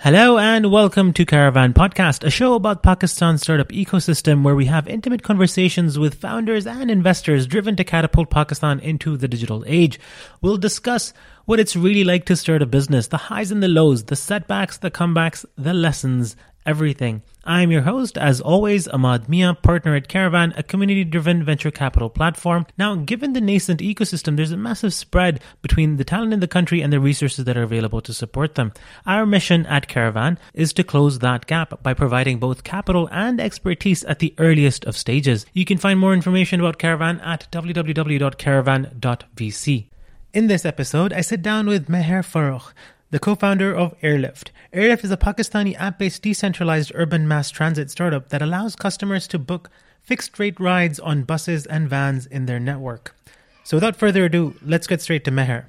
Hello and welcome to Caravan Podcast, a show about Pakistan's startup ecosystem where we have intimate conversations with founders and investors driven to catapult Pakistan into the digital age. We'll discuss what it's really like to start a business, the highs and the lows, the setbacks, the comebacks, the lessons, everything. I'm your host, as always, Ahmad Mia, partner at Caravan, a community driven venture capital platform. Now, given the nascent ecosystem, there's a massive spread between the talent in the country and the resources that are available to support them. Our mission at Caravan is to close that gap by providing both capital and expertise at the earliest of stages. You can find more information about Caravan at www.caravan.vc. In this episode, I sit down with Meher Farokh, the co-founder of Airlift. Airlift is a Pakistani app-based decentralized urban mass transit startup that allows customers to book fixed-rate rides on buses and vans in their network. So without further ado, let's get straight to Meher.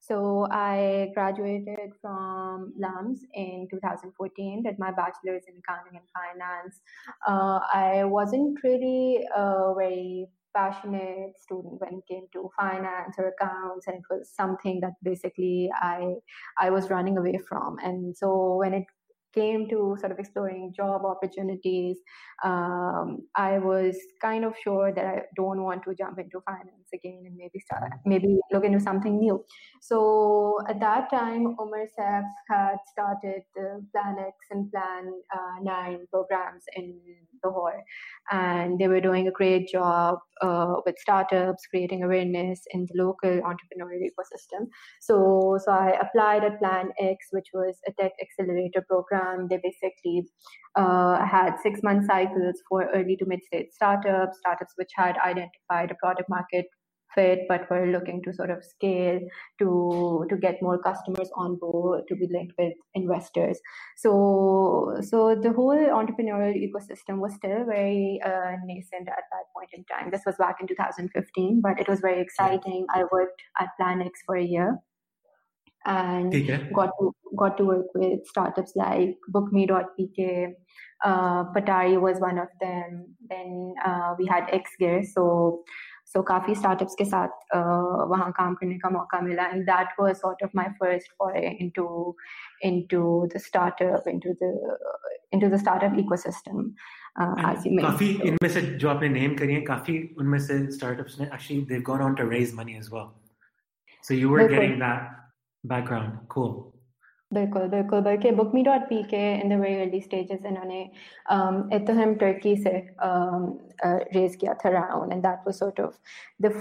So I graduated from LUMS in 2014, did my bachelor's in accounting and finance. Uh, I wasn't really uh, very passionate student when it came to finance or accounts and it was something that basically i i was running away from. And so when it came to sort of exploring job opportunities, um, I was kind of sure that I don't want to jump into finance again and maybe start, maybe look into something new. So at that time, Umar Saif had started the Plan X and Plan uh, 9 programs in Lahore, and they were doing a great job uh, with startups, creating awareness in the local entrepreneurial ecosystem. So, so I applied at Plan X, which was a tech accelerator program they basically uh, had six month cycles for early to mid stage startups, startups which had identified a product market fit but were looking to sort of scale to to get more customers on board to be linked with investors. So so the whole entrepreneurial ecosystem was still very uh, nascent at that point in time. This was back in 2015 but it was very exciting. I worked at planx for a year and got to got to work with startups like bookme.pk uh, patari was one of them. Then uh, we had xgear. So so so, काफ़ी startups के साथ uh, वहाँ काम करने का मौका मिला and that was sort of my first foray into into the startup into the into the startup ecosystem काफ़ी इनमें से जो आपने नेम करी है काफ़ी उनमें से स्टार्टअप्स ने actually they have gone on to raise money as well so you were getting that background cool बिल्कुल बिल्कुल बल्कि book me dot P K in the very early stages इन्होंने इतहम टर्की से रेज किया था round and that was sort of the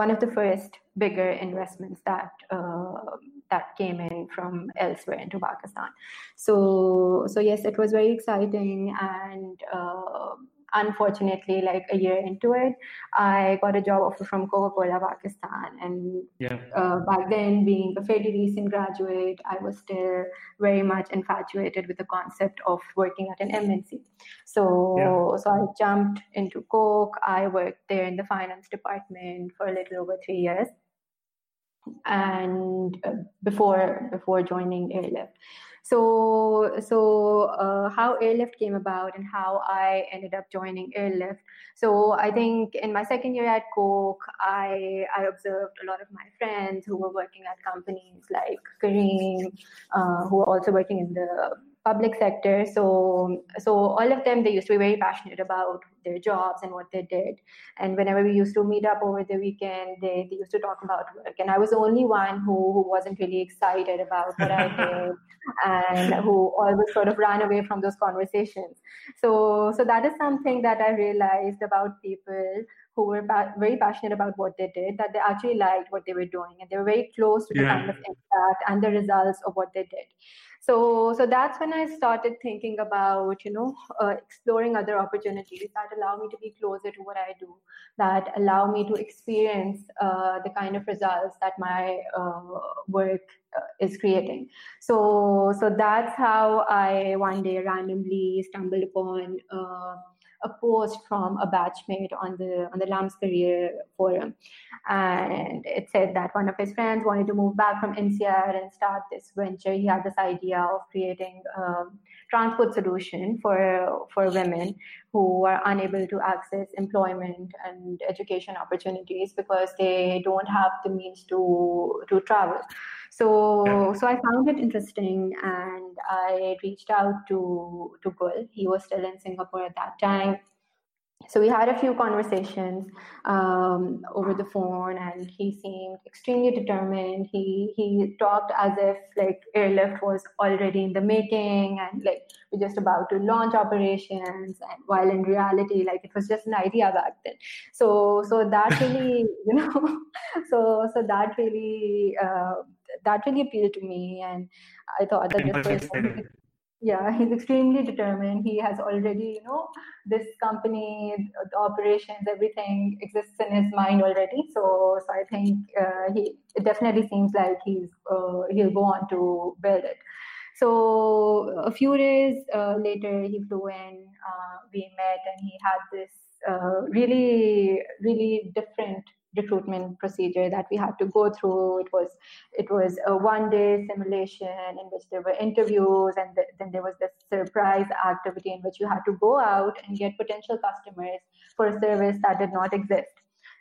one of the first bigger investments that uh, that came in from elsewhere into Pakistan. So so yes, it was very exciting and uh, unfortunately, like a year into it, I got a job offer from Coca Cola Pakistan. And yeah. uh, back then, being a fairly recent graduate, I was still very much infatuated with the concept of working at an MNC. So, yeah. so I jumped into Coke. I worked there in the finance department for a little over three years and uh, before before joining airlift so, so uh, how Airlift came about and how I ended up joining Airlift. So, I think in my second year at Coke, I I observed a lot of my friends who were working at companies like Careem, uh, who were also working in the public sector. So, so all of them, they used to be very passionate about their jobs and what they did. And whenever we used to meet up over the weekend, they, they used to talk about work. And I was the only one who, who wasn't really excited about what I did and who always sort of ran away from those conversations. So, so that is something that I realized about people who were ba- very passionate about what they did, that they actually liked what they were doing and they were very close to the yeah. kind of impact and the results of what they did. So so that's when i started thinking about you know uh, exploring other opportunities that allow me to be closer to what i do that allow me to experience uh, the kind of results that my uh, work uh, is creating. So so that's how i one day randomly stumbled upon uh, a post from a batchmate on the on the LUMS career forum, and it said that one of his friends wanted to move back from NCR and start this venture. He had this idea of creating a transport solution for for women who are unable to access employment and education opportunities because they don't have the means to to travel. So so I found it interesting and I reached out to to Gul. He was still in Singapore at that time so we had a few conversations um, over the phone and he seemed extremely determined. He he talked as if like airlift was already in the making and like we're just about to launch operations. And while in reality like it was just an idea back then. So so that really you know so so that really uh, that really appealed to me. And i thought that this was yeah he's extremely determined. He has already you know this company the operations everything exists in his mind already. So so i think uh, he it definitely seems like he's uh, he'll go on to build it. So a few days uh, later he flew in uh, we met and he had this uh, really really different recruitment procedure that we had to go through. It was it was a one day simulation in which there were interviews, and th- then there was this surprise activity in which you had to go out and get potential customers for a service that did not exist.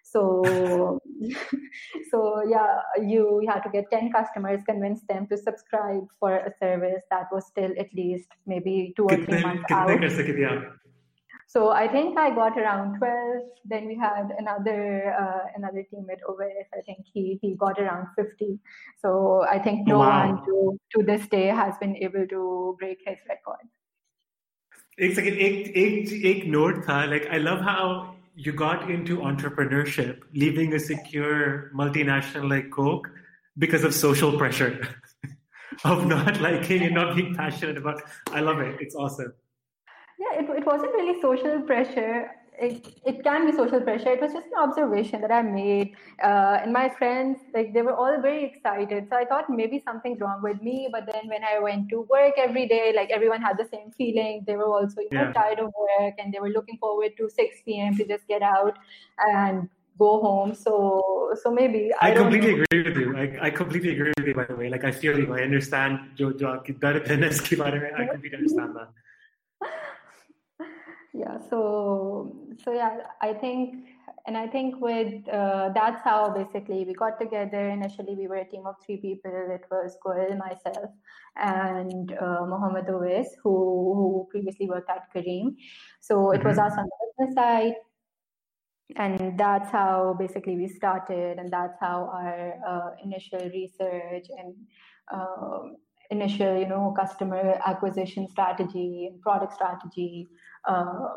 So, so yeah, you, you had to get 10 customers, convince them to subscribe for a service that was still at least maybe two or three months out. So I think I got around 12. Then we had another uh, another teammate Owais. I think he he got around 50. So I think oh, no wow. one to, to this day has been able to break his record. एक second एक एक एक note था like I love how you got into entrepreneurship, leaving a secure multinational like Coke because of social pressure, of not liking and not being passionate about. I love it. It's awesome it, wasn't really social pressure. It, it can be social pressure. It was just an observation that I made. Uh, and my friends, like, they were all very excited. So I thought maybe something's wrong with me. But then when I went to work every day, like, everyone had the same feeling. They were also, you know, yeah. tired of work and they were looking forward to 6 p.m. to just get out and go home. So, so maybe I, I completely know. agree with you. I, I completely agree with you. By the way, like I feel you. I understand. Jo, jo, I completely understand that yeah so so yeah i think and i think with uh, that's how basically we got together. Initially we were a team of three people. It was Gul, myself and uh, Mohammed Owais, who, who previously worked at Careem. So it mm-hmm. was us on the business side and that's how basically we started and that's how our uh, initial research and um, initial you know customer acquisition strategy and product strategy uh,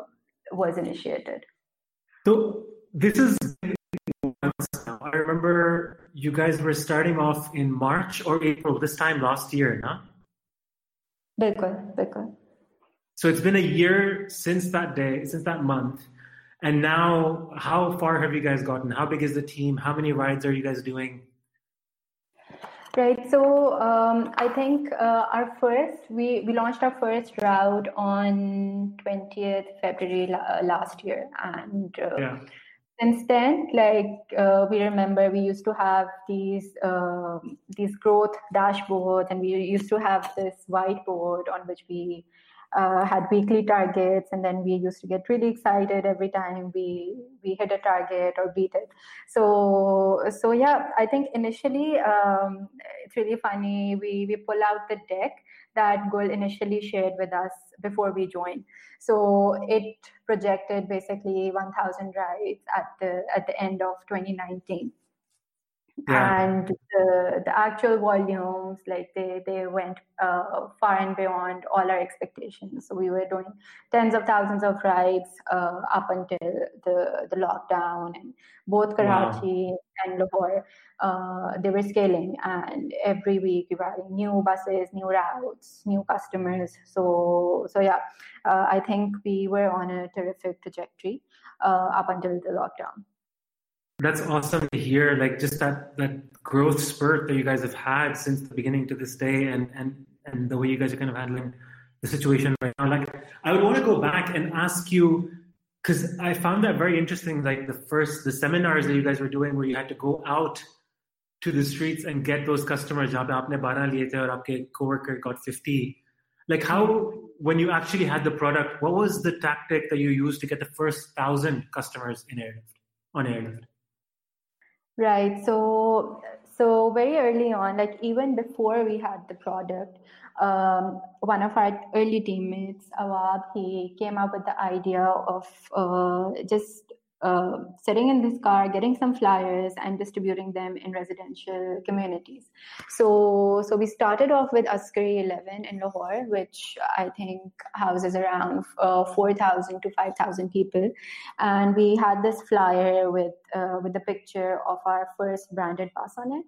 was initiated. So this is I remember you guys were starting off in March or April this time last year, no? Bilkul, bilkul. So it's been a year since that day, since that month. And now, how far have you guys gotten? How big is the team? How many rides are you guys doing? Right. So um, I think uh, our first we we launched our first route on 20th February la- last year, and uh, yeah. since then, like uh, we remember, we used to have these um, these growth dashboards, and we used to have this whiteboard on which we uh, had weekly targets and then we used to get really excited every time we we hit a target or beat it. So so yeah i think initially um, it's really funny we we pull out the deck that Gul initially shared with us before we joined. So it projected basically 1000 rides at the at the end of 2019 yeah. and the the actual volumes like they they went uh, far and beyond all our expectations so we were doing tens of thousands of rides uh, up until the the lockdown and both karachi wow. and lahore uh, they were scaling and every week we were adding new buses new routes new customers so so yeah uh, i think we were on a terrific trajectory uh, up until the lockdown that's awesome to hear. Like just that that growth spurt that you guys have had since the beginning to this day, and and and the way you guys are kind of handling the situation right now. Like I would want to go back and ask you because I found that very interesting. Like the first the seminars that you guys were doing, where you had to go out to the streets and get those customers. जहाँ पे आपने 12 लिए थे और आपके coworker got 50. Like how when you actually had the product, what was the tactic that you used to get the first thousand customers in Airlift on Airlift? Right. So so very early on, like even before we had the product, um, one of our early teammates, Awab, he came up with the idea of uh, just uh, sitting in this car, getting some flyers, and distributing them in residential communities. So, so we started off with Askari 11 in Lahore, which I think houses around uh, 4,000 to 5,000 people, and we had this flyer with uh, with the picture of our first branded bus on it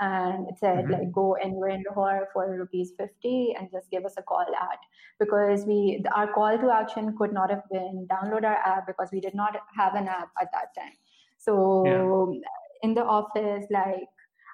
and it said mm-hmm. like go anywhere in Lahore for rupees 50 and just give us a call at because we our call to action could not have been download our app because we did not have an app at that time so yeah. in the office like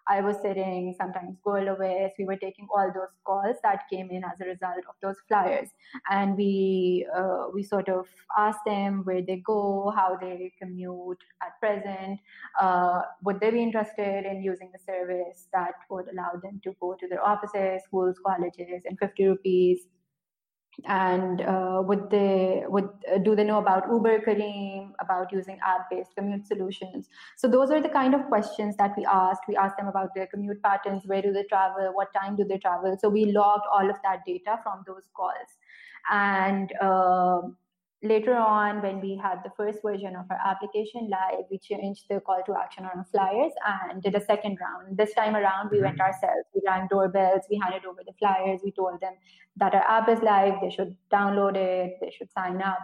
I was sitting, sometimes Gold away. We were taking all those calls that came in as a result of those flyers, and we uh, we sort of asked them where they go, how they commute at present, uh, would they be interested in using the service that would allow them to go to their offices, schools, colleges, and 50 rupees and uh, would they would uh, do they know about uber Careem about using app based commute solutions? So those are the kind of questions that we asked. We asked them about their commute patterns where do they travel what time do they travel? So we logged all of that data from those calls. And uh, later on when we had the first version of our application live we changed the call to action on our flyers and did a second round. This time around we mm-hmm. went ourselves. We rang doorbells. We handed over the flyers. We told them that our app is live. They should download it. They should sign up.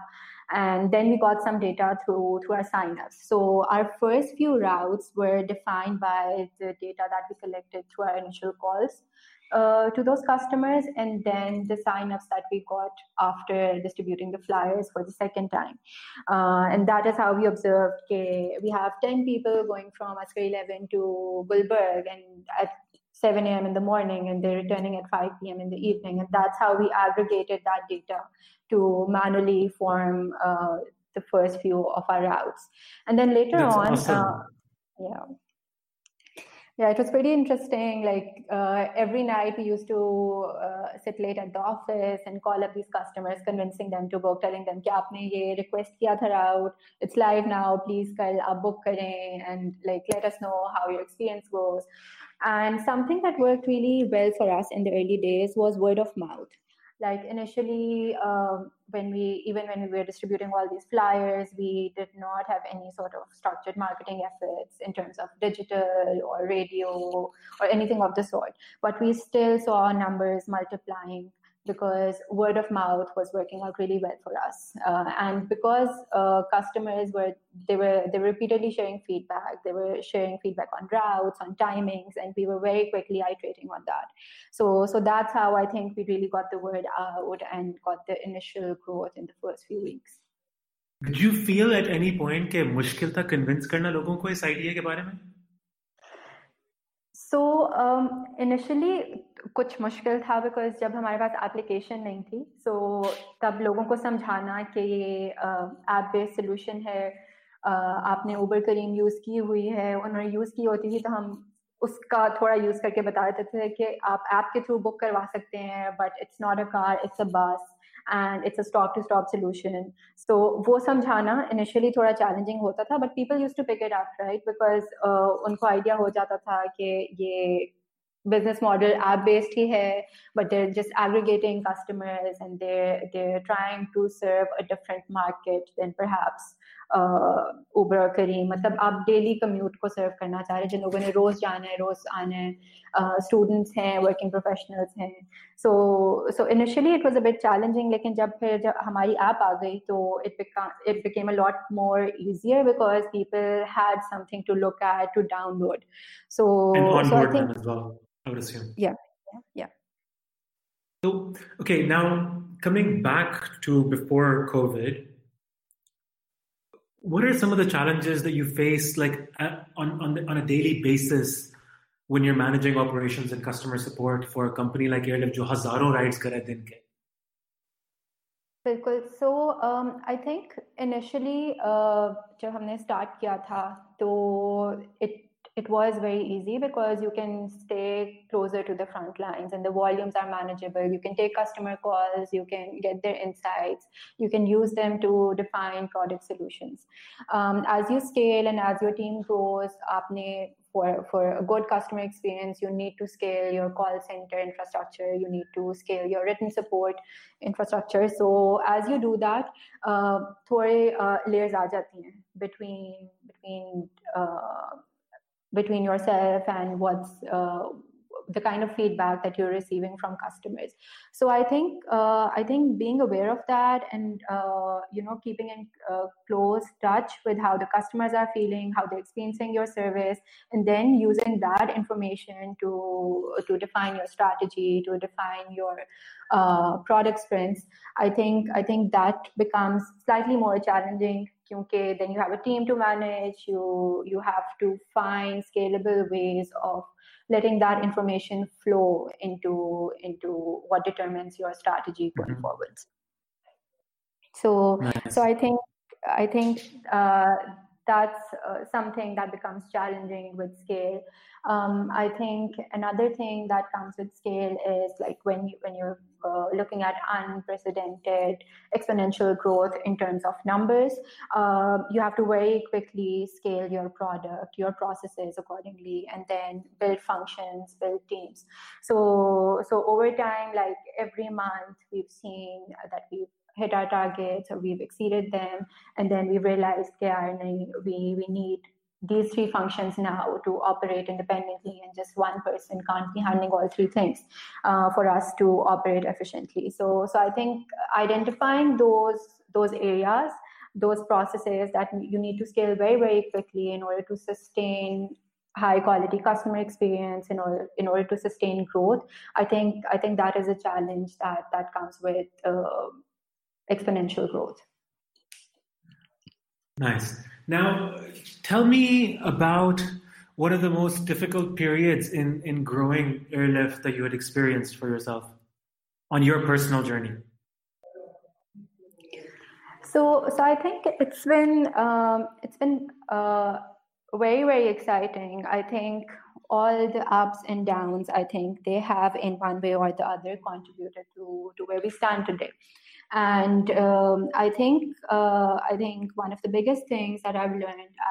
And then we got some data through through our signups. So our first few routes were defined by the data that we collected through our initial calls uh, to those customers and then the signups that we got after distributing the flyers for the second time. Uh, and that is how we observed okay, we have 10 people going from Askari 11 to Gulberg and at 7 a.m. in the morning and they're returning at 5 p.m. in the evening. And that's how we aggregated that data to manually form uh, the first few of our routes. And then later that's on, awesome. Uh, yeah yeah, it was pretty interesting. Like uh, every night, we used to uh, sit late at the office and call up these customers, convincing them to book, telling them कि आपने ये request किया था route, it's live now. Please कल आप book करें and like let us know how your experience goes. And something that worked really well for us in the early days was word of mouth like initially um, when we even when we were distributing all these flyers we did not have any sort of structured marketing efforts in terms of digital or radio or anything of the sort. But we still saw numbers multiplying because word of mouth was working out really well for us. Uh, and because uh, customers were they were they were repeatedly sharing feedback. They were sharing feedback on routes on timings and we were very quickly iterating on that. So so that's how i think we really got the word out and got the initial growth in the first few weeks. Did you feel at any point that it's difficult to convince people logon this idea ke so initially कुछ मुश्किल था because जब हमारे पास application नहीं थी सो so, तब लोगों को समझाना कि ये ऐप बेस्ड सोल्यूशन है uh, आपने ऊबर करीम यूज़ की हुई है उन्होंने यूज़ की होती थी तो हम उसका थोड़ा यूज़ करके बता देते थे कि आप ऐप के थ्रू बुक करवा सकते हैं but it's not a car it's a bus and it's a stop to stop solution so वो समझाना इनिशियली थोड़ा चैलेंजिंग होता था but people use to pick it up right because उनको आइडिया हो जाता था कि ये business model app based ही है but they're just aggregating customers and they're they're trying to serve a different market than perhaps उबर और करीम मतलब आप डेली कम्यूट को सर्व करना चाह रहे हैं जिन लोगों ने रोज जाना है रोज आना है स्टूडेंट्स हैं वर्किंग प्रोफेशनल्स हैं so so initially it was a bit challenging लेकिन जब फिर जब हमारी ऐप आ गई तो it it became a lot more easier because people had something to look at to download so so I think I would assume. Yeah, yeah, yeah. So, okay, now coming back to before COVID, what are some of the challenges that you face like uh, on on, the, on a daily basis when you're managing operations and customer support for a company like airlift jo hazaron rides kare din ke बिल्कुल सो I think initially जब हमने start किया था तो it it was very easy because you can stay closer to the front lines and the volumes are manageable. You can take customer calls, you can get their insights, you can use them to define product solutions. Um, as you scale and as your team grows, apne, for, for a good customer experience, you need to scale your call center infrastructure, you need to scale your written support infrastructure. So as you do that, uh, थोड़े uh, layers आ जाती हैं between between uh, between yourself and what's uh, the kind of feedback that you're receiving from customers. So i think uh, i think being aware of that and uh, you know keeping in uh, close touch with how the customers are feeling how they're experiencing your service and then using that information to to define your strategy to define your uh, product sprints i think i think that becomes slightly more challenging Okay, then you have a team to manage you you have to find scalable ways of letting that information flow into into what determines your strategy going mm-hmm. forwards so nice. so i think i think uh, that's uh, something that becomes challenging with scale um, I think another thing that comes with scale is like when you when you're uh, looking at unprecedented exponential growth in terms of numbers, uh, you have to very quickly scale your product, your processes accordingly, and then build functions, build teams. So so over time, like every month, we've seen that we've hit our targets or we've exceeded them. And then we realized yeah we we need these three functions now to operate independently and just one person can't be handling all three things uh, for us to operate efficiently. So so i think identifying those those areas those processes that you need to scale very very quickly in order to sustain high quality customer experience in order in order to sustain growth i think i think that is a challenge that that comes with uh, exponential growth nice now, tell me about one of the most difficult periods in, in growing airlift that you had experienced for yourself on your personal journey. So, so I think it's been um, it's been uh, very very exciting. I think all the ups and downs. I think they have in one way or the other contributed to to where we stand today and um, I think uh, I think one of the biggest things that I've learned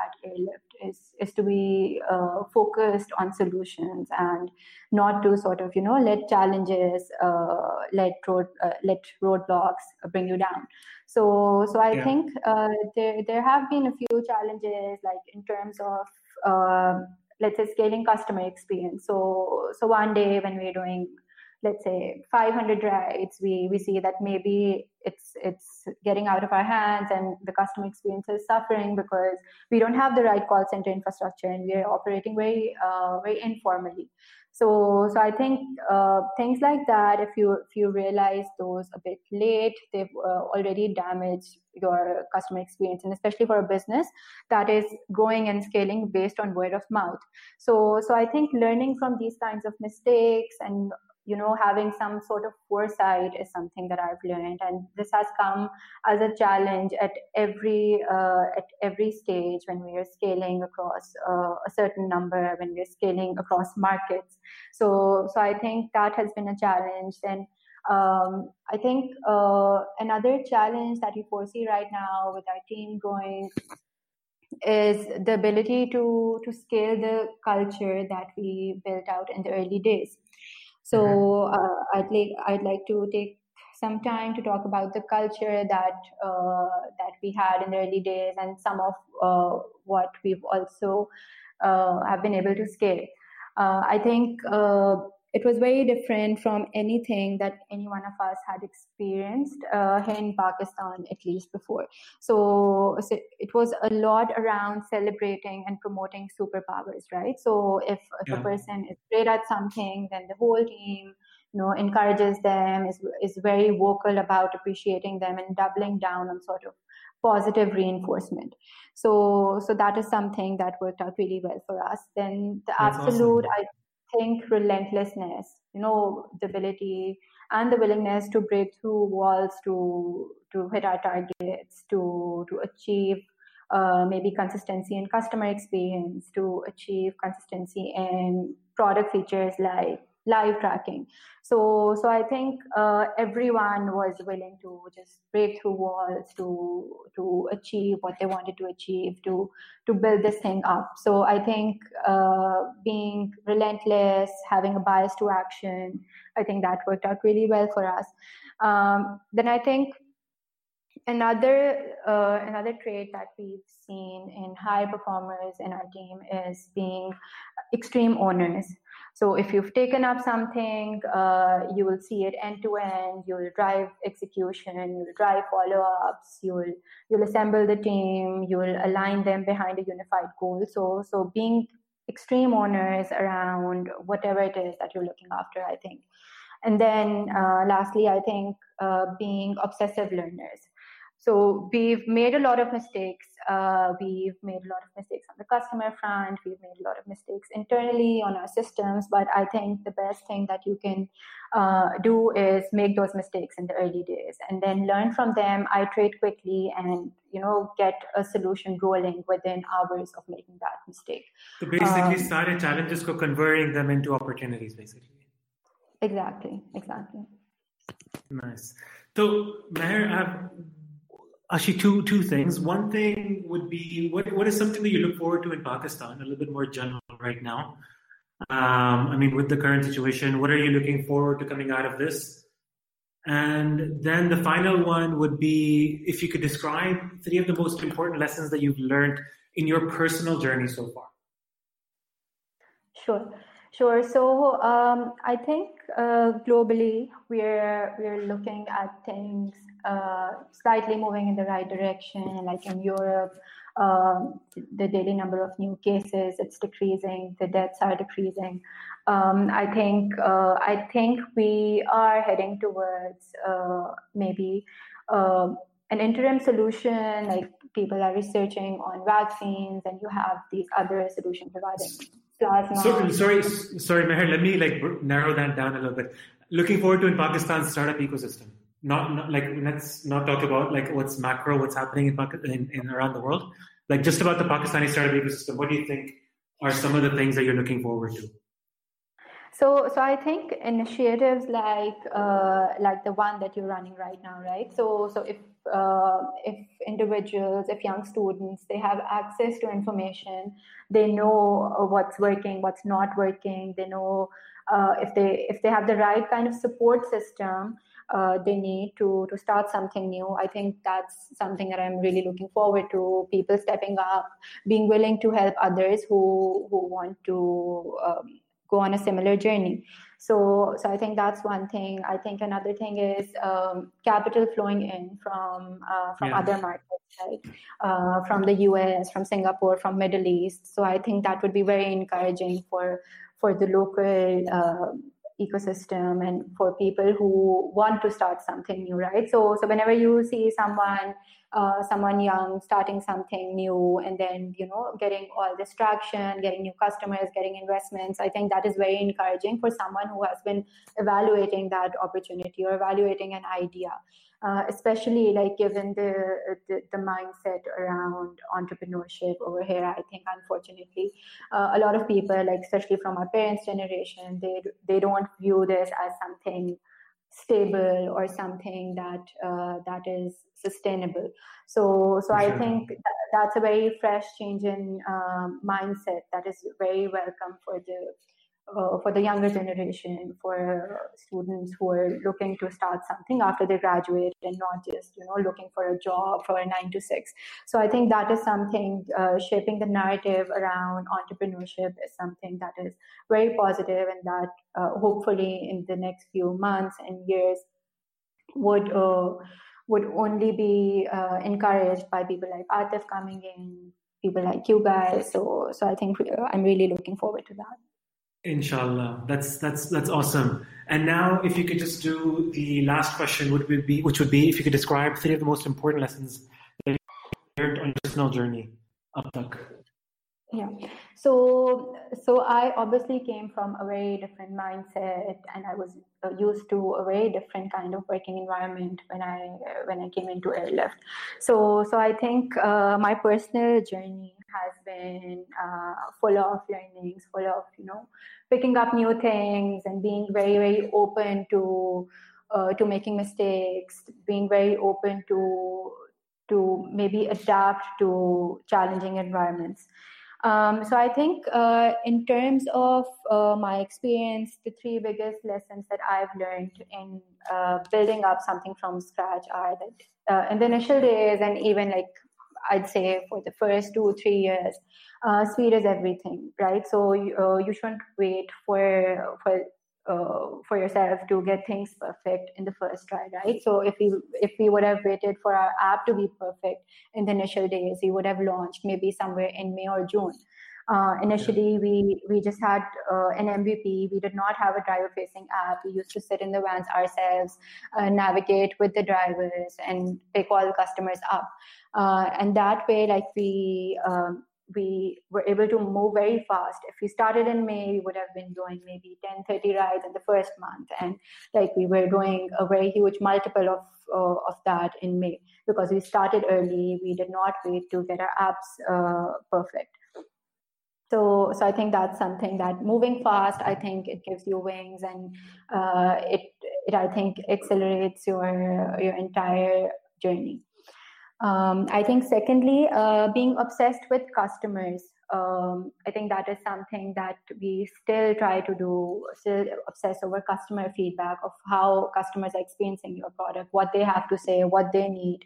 at Airlift is is to be uh, focused on solutions and not to sort of you know let challenges uh, let road uh, let roadblocks bring you down. So so I yeah. think uh, there there have been a few challenges like in terms of uh, let's say scaling customer experience. So so one day when we're doing let's say 500 rides we we see that maybe it's it's getting out of our hands and the customer experience is suffering because we don't have the right call center infrastructure and we are operating very uh, very informally. So so i think uh, things like that if you if you realize those a bit late they've uh, already damaged your customer experience and especially for a business that is growing and scaling based on word of mouth. So so i think learning from these kinds of mistakes and you know having some sort of foresight is something that i've learned. And this has come as a challenge at every uh, at every stage when we are scaling across uh, a certain number when we're scaling across markets. So so i think that has been a challenge. Then um, I think uh, another challenge that we foresee right now with our team growing is the ability to to scale the culture that we built out in the early days. So mm-hmm. uh, I'd like I'd like to take some time to talk about the culture that uh, that we had in the early days and some of uh, what we've also uh, have been able to scale. Uh, I think uh, it was very different from anything that any one of us had experienced uh, here in Pakistan, at least before. So, so, it was a lot around celebrating and promoting superpowers, right? So if, if yeah. a person is great at something, then the whole team you know encourages them is is very vocal about appreciating them and doubling down on sort of positive reinforcement so so that is something that worked out really well for us then the That's absolute awesome. i think relentlessness you know the ability and the willingness to break through walls to to hit our targets to to achieve uh, maybe consistency in customer experience to achieve consistency in product features like live tracking. So, so I think uh, everyone was willing to just break through walls to to achieve what they wanted to achieve to to build this thing up. So I think uh, being relentless, having a bias to action, I think that worked out really well for us. Um, then I think another uh, another trait that we've seen in high performers in our team is being extreme owners so if you've taken up something, uh, you will see it end to end. You'll drive execution. You'll drive follow ups. You'll you'll assemble the team. You'll align them behind a unified goal. So so being extreme owners around whatever it is that you're looking after, I think. And then uh, lastly, I think uh, being obsessive learners. So we've made a lot of mistakes. Uh, we've made a lot of mistakes on the customer front. We've made a lot of mistakes internally on our systems. But I think the best thing that you can uh, do is make those mistakes in the early days and then learn from them, iterate quickly, and you know get a solution rolling within hours of making that mistake. So basically, um, started challenges for converting them into opportunities, basically. Exactly. Exactly. Nice. So, Meher, I've Actually, two two things. One thing would be what what is something that you look forward to in Pakistan? A little bit more general right now. Um, I mean, with the current situation, what are you looking forward to coming out of this? And then the final one would be if you could describe three of the most important lessons that you've learned in your personal journey so far. Sure. Sure. So um, I think uh, globally we're we're looking at things uh, slightly moving in the right direction. Like in Europe, um, the daily number of new cases it's decreasing, the deaths are decreasing. Um, I think uh, I think we are heading towards uh, maybe uh, an interim solution. Like people are researching on vaccines, and you have these other solutions regarding plasma. So, sorry, sorry, Meher. Let me like narrow that down a little bit. Looking forward to in Pakistan's startup ecosystem. Not, not like let's not talk about like what's macro, what's happening in, in, in around the world. Like just about the Pakistani startup ecosystem. What do you think are some of the things that you're looking forward to? So, so I think initiatives like uh, like the one that you're running right now, right? So, so if uh, if individuals, if young students, they have access to information, they know what's working, what's not working. They know uh, if they if they have the right kind of support system, uh, they need to to start something new. I think that's something that I'm really looking forward to. People stepping up, being willing to help others who who want to. Um, go on a similar journey. So, so I think that's one thing. I think another thing is um, capital flowing in from uh, from yeah. other markets, right? Uh, from the US, from Singapore, from Middle East. So I think that would be very encouraging for for the local uh, ecosystem and for people who want to start something new, right? So, so whenever you see someone uh, someone young starting something new and then you know getting all this traction getting new customers getting investments i think that is very encouraging for someone who has been evaluating that opportunity or evaluating an idea uh, especially like given the, the, the mindset around entrepreneurship over here i think unfortunately uh, a lot of people like especially from our parents generation they they don't view this as something stable or something that uh, that is sustainable. So so I think that, that's a very fresh change in um, mindset that is very welcome for the uh, for the younger generation, for students who are looking to start something after they graduate and not just you know looking for a job for a nine to six. So I think that is something uh, shaping the narrative around entrepreneurship is something that is very positive and that uh, hopefully in the next few months and years would uh, would only be uh, encouraged by people like Atif coming in, people like you guys. So so I think I'm really looking forward to that. Inshallah, that's that's that's awesome. And now, if you could just do the last question, would be which would be if you could describe three of the most important lessons that you learned on your personal journey up Yeah. So so I obviously came from a very different mindset, and I was used to a very different kind of working environment when I when I came into airlift. So so I think uh, my personal journey has been uh, full of learnings, full of you know picking up new things and being very very open to uh, to making mistakes, being very open to to maybe adapt to challenging environments. Um, so I think uh, in terms of uh, my experience, the three biggest lessons that I've learned in uh, building up something from scratch are that uh, in the initial days and even like I'd say for the first two three years, uh, speed is everything, right? So you, uh, you shouldn't wait for for uh, for yourself to get things perfect in the first try, right? So if we if we would have waited for our app to be perfect in the initial days, we would have launched maybe somewhere in May or June. Uh, initially, we we just had uh, an MVP. We did not have a driver-facing app. We used to sit in the vans ourselves, uh, navigate with the drivers, and pick all the customers up. Uh, and that way, like we um, we were able to move very fast. If we started in May, we would have been doing maybe 10, 30 rides in the first month. And like we were doing a very huge multiple of, uh, of that in May because we started early. We did not wait to get our apps uh, perfect. So, so I think that's something that moving fast, I think it gives you wings and uh, it, it, I think, accelerates your, your entire journey. Um, I think, secondly, uh, being obsessed with customers. Um, I think that is something that we still try to do, still obsess over customer feedback of how customers are experiencing your product, what they have to say, what they need,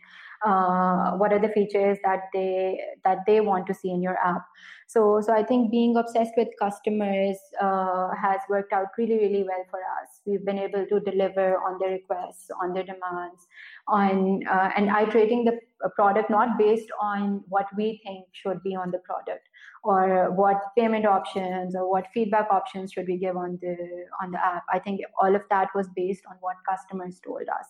uh, what are the features that they that they want to see in your app. So, so I think being obsessed with customers uh, has worked out really, really well for us. We've been able to deliver on their requests, on their demands, on uh, and iterating the product not based on what we think should be on the product or what payment options or what feedback options should we give on the on the app. I think all of that was based on what customers told us.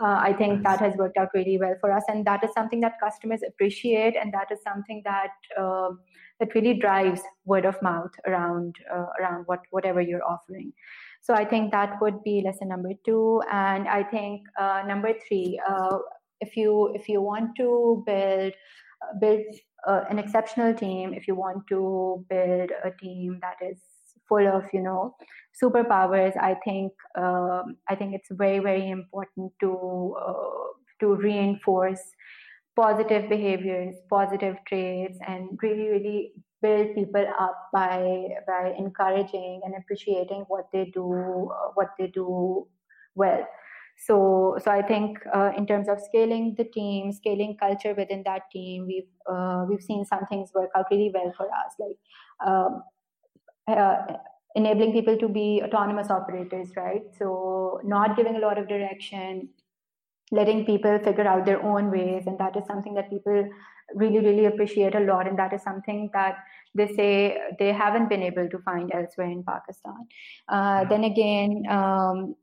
Uh, i think that has worked out really well for us and that is something that customers appreciate and that is something that uh, that really drives word of mouth around uh, around what whatever you're offering. So I think that would be lesson number two. And I think uh, number three, uh, if you if you want to build uh, build uh, an exceptional team, if you want to build a team that is full of you know superpowers, I think um, I think it's very very important to uh, to reinforce positive behaviors, positive traits, and really really build people up by by encouraging and appreciating what they do uh, what they do well so so i think uh, in terms of scaling the team scaling culture within that team we've uh, we've seen some things work out really well for us. Like um, uh, enabling people to be autonomous operators right? So not giving a lot of direction letting people figure out their own ways and that is something that people really really appreciate a lot and that is something that they say they haven't been able to find elsewhere in pakistan. Uh, then again um,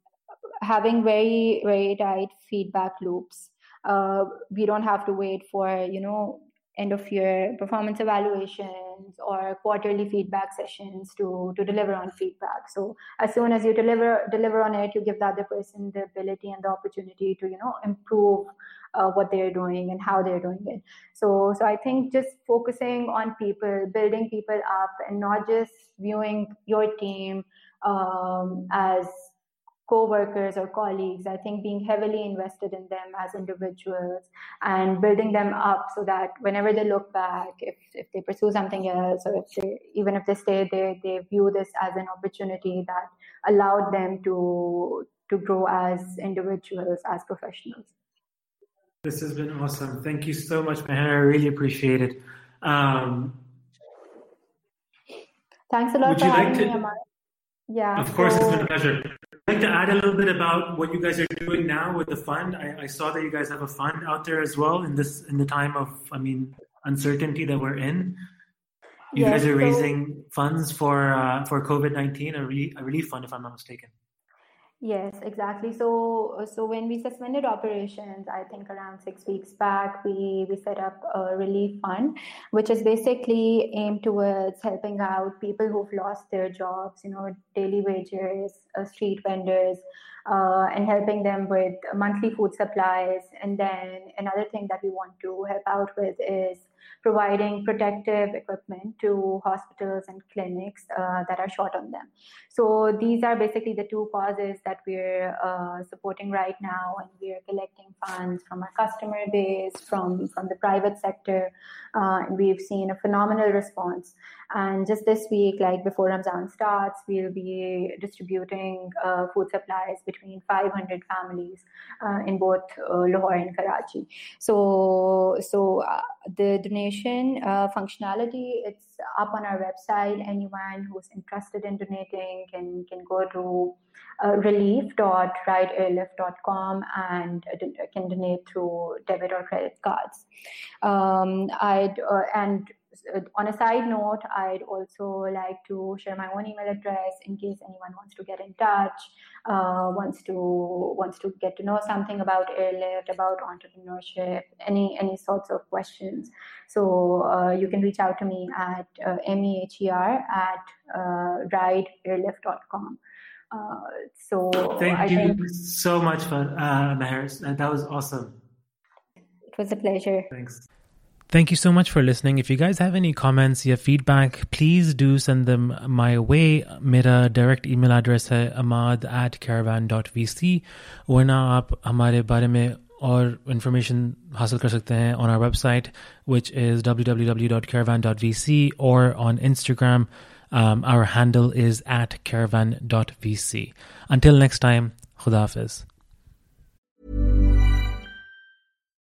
having very very tight feedback loops. Uh, we don't have to wait for you know end of year performance evaluations or quarterly feedback sessions to to deliver on feedback. So as soon as you deliver deliver on it you give the other person the ability and the opportunity to you know improve uh, what they're doing and how they're doing it. So so i think just focusing on people building people up and not just viewing your team um, as co-workers or colleagues i think being heavily invested in them as individuals and building them up so that whenever they look back if, if they pursue something else or if they even if they stay there they view this as an opportunity that allowed them to to grow as individuals as professionals this has been awesome thank you so much Meher. i really appreciate it um, thanks a lot for having like to... me Amar. Yeah of course so... it's been a pleasure I'd like to add a little bit about what you guys are doing now with the fund. I, I, saw that you guys have a fund out there as well in this in the time of, I mean, uncertainty that we're in. You yes, guys are so, raising funds for uh, for COVID nineteen, a, relief, a relief fund, if I'm not mistaken. Yes, exactly. So, so when we suspended operations, I think around six weeks back, we we set up a relief fund, which is basically aimed towards helping out people who've lost their jobs, you know, daily wages, uh, street vendors, uh, and helping them with monthly food supplies. And then another thing that we want to help out with is providing protective equipment to hospitals and clinics uh, that are short on them. So these are basically the two causes that we're uh, supporting right now, and we're collecting funds from our customer base, from from the private sector, uh, we've seen a phenomenal response. And just this week, like before Ramzan starts, we'll be distributing uh, food supplies between 500 families uh, in both uh, Lahore and Karachi. So, so the donation uh, functionality it's up on our website. Anyone who's interested in donating can can go to uh, relief.rideairlift.com and uh, can donate through debit or credit cards. Um, I'd uh, and on a side note, I'd also like to share my own email address in case anyone wants to get in touch, uh, wants to wants to get to know something about airlift, about entrepreneurship, any any sorts of questions. So uh, you can reach out to me at uh, meher at uh, rideairlift.com. Uh, so thank I you think, so much for uh, Meher. That was awesome. It was a pleasure. Thanks. Thank you so much for listening. If you guys have any comments या feedback, please do send them my way. मेरा direct email address है amad at caravan.vc वरना आप हमारे बारे में और information हासिल कर सकते हैं on our website which is www.caravan.vc or on Instagram um, our handle is at caravan.vc. Until next time, Khudafiz.